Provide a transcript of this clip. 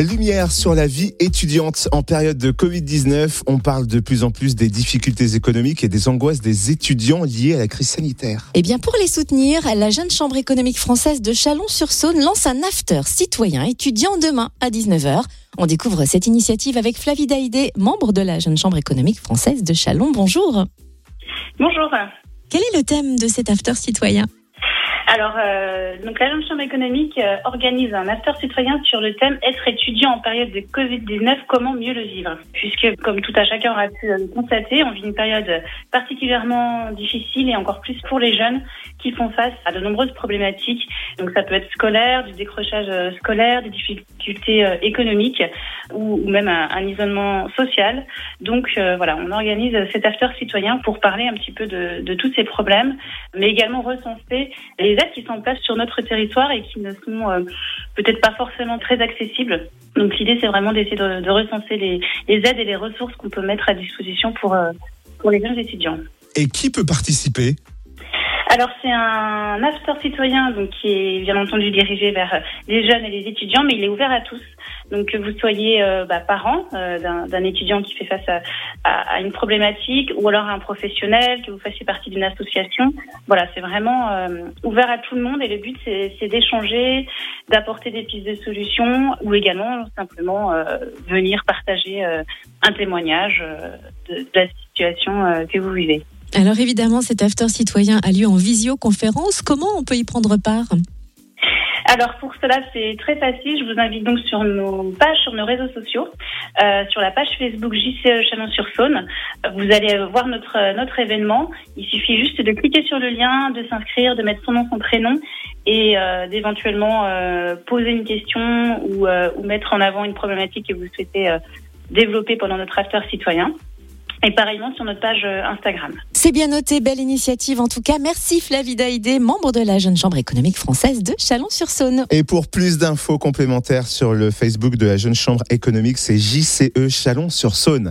Lumière sur la vie étudiante en période de Covid-19. On parle de plus en plus des difficultés économiques et des angoisses des étudiants liées à la crise sanitaire. Eh bien, pour les soutenir, la Jeune Chambre économique française de Chalon-sur-Saône lance un after citoyen étudiant demain à 19h. On découvre cette initiative avec Flavie Daïdé, membre de la Jeune Chambre économique française de Chalon. Bonjour. Bonjour. Quel est le thème de cet after citoyen? Alors, euh, donc la Chambre économique euh, organise un after citoyen sur le thème être étudiant en période de Covid-19, comment mieux le vivre? Puisque, comme tout à chacun aura pu le constater, on vit une période particulièrement difficile et encore plus pour les jeunes qui font face à de nombreuses problématiques. Donc, ça peut être scolaire, du décrochage euh, scolaire, des difficultés euh, économiques ou, même un, isolement social. Donc, euh, voilà, on organise cet after citoyen pour parler un petit peu de, tous ces problèmes, mais également recenser les aides qui sont en place sur notre territoire et qui ne sont peut-être pas forcément très accessibles. Donc l'idée, c'est vraiment d'essayer de, recenser les, aides et les ressources qu'on peut mettre à disposition pour, pour les jeunes étudiants. Et qui peut participer? Alors c'est un after citoyen donc qui est bien entendu dirigé vers les jeunes et les étudiants, mais il est ouvert à tous. Donc que vous soyez euh, bah, parent euh, d'un étudiant qui fait face à, à, à, une problématique ou alors un professionnel, que vous fassiez partie d'une association. Voilà, c'est vraiment euh, ouvert à tout le monde et le but c'est d'échanger, d'apporter des pistes de solutions ou également simplement euh, venir partager euh, un témoignage de, de, la situation que vous vivez. Alors évidemment, cet after citoyen a lieu en visioconférence. Comment on peut y prendre part? Alors pour cela, c'est très facile. Je vous invite donc sur nos pages, sur nos réseaux sociaux, euh, sur la page Facebook JCE Chalon-sur-Saône. Vous allez voir notre notre événement. Il suffit juste de cliquer sur le lien, de s'inscrire, de mettre son nom, son prénom et euh, d'éventuellement euh, poser une question ou, euh, ou, mettre en avant une problématique que vous souhaitez euh, développer pendant notre after citoyen et pareillement sur notre page euh, Instagram. C'est bien noté, belle initiative en tout cas. Merci Flavie Daïdé, membre de la Jeune Chambre économique française de Chalon-sur-Saône. Et pour plus d'infos complémentaires sur le Facebook de la Jeune Chambre économique, c'est JCE Chalon-sur-Saône.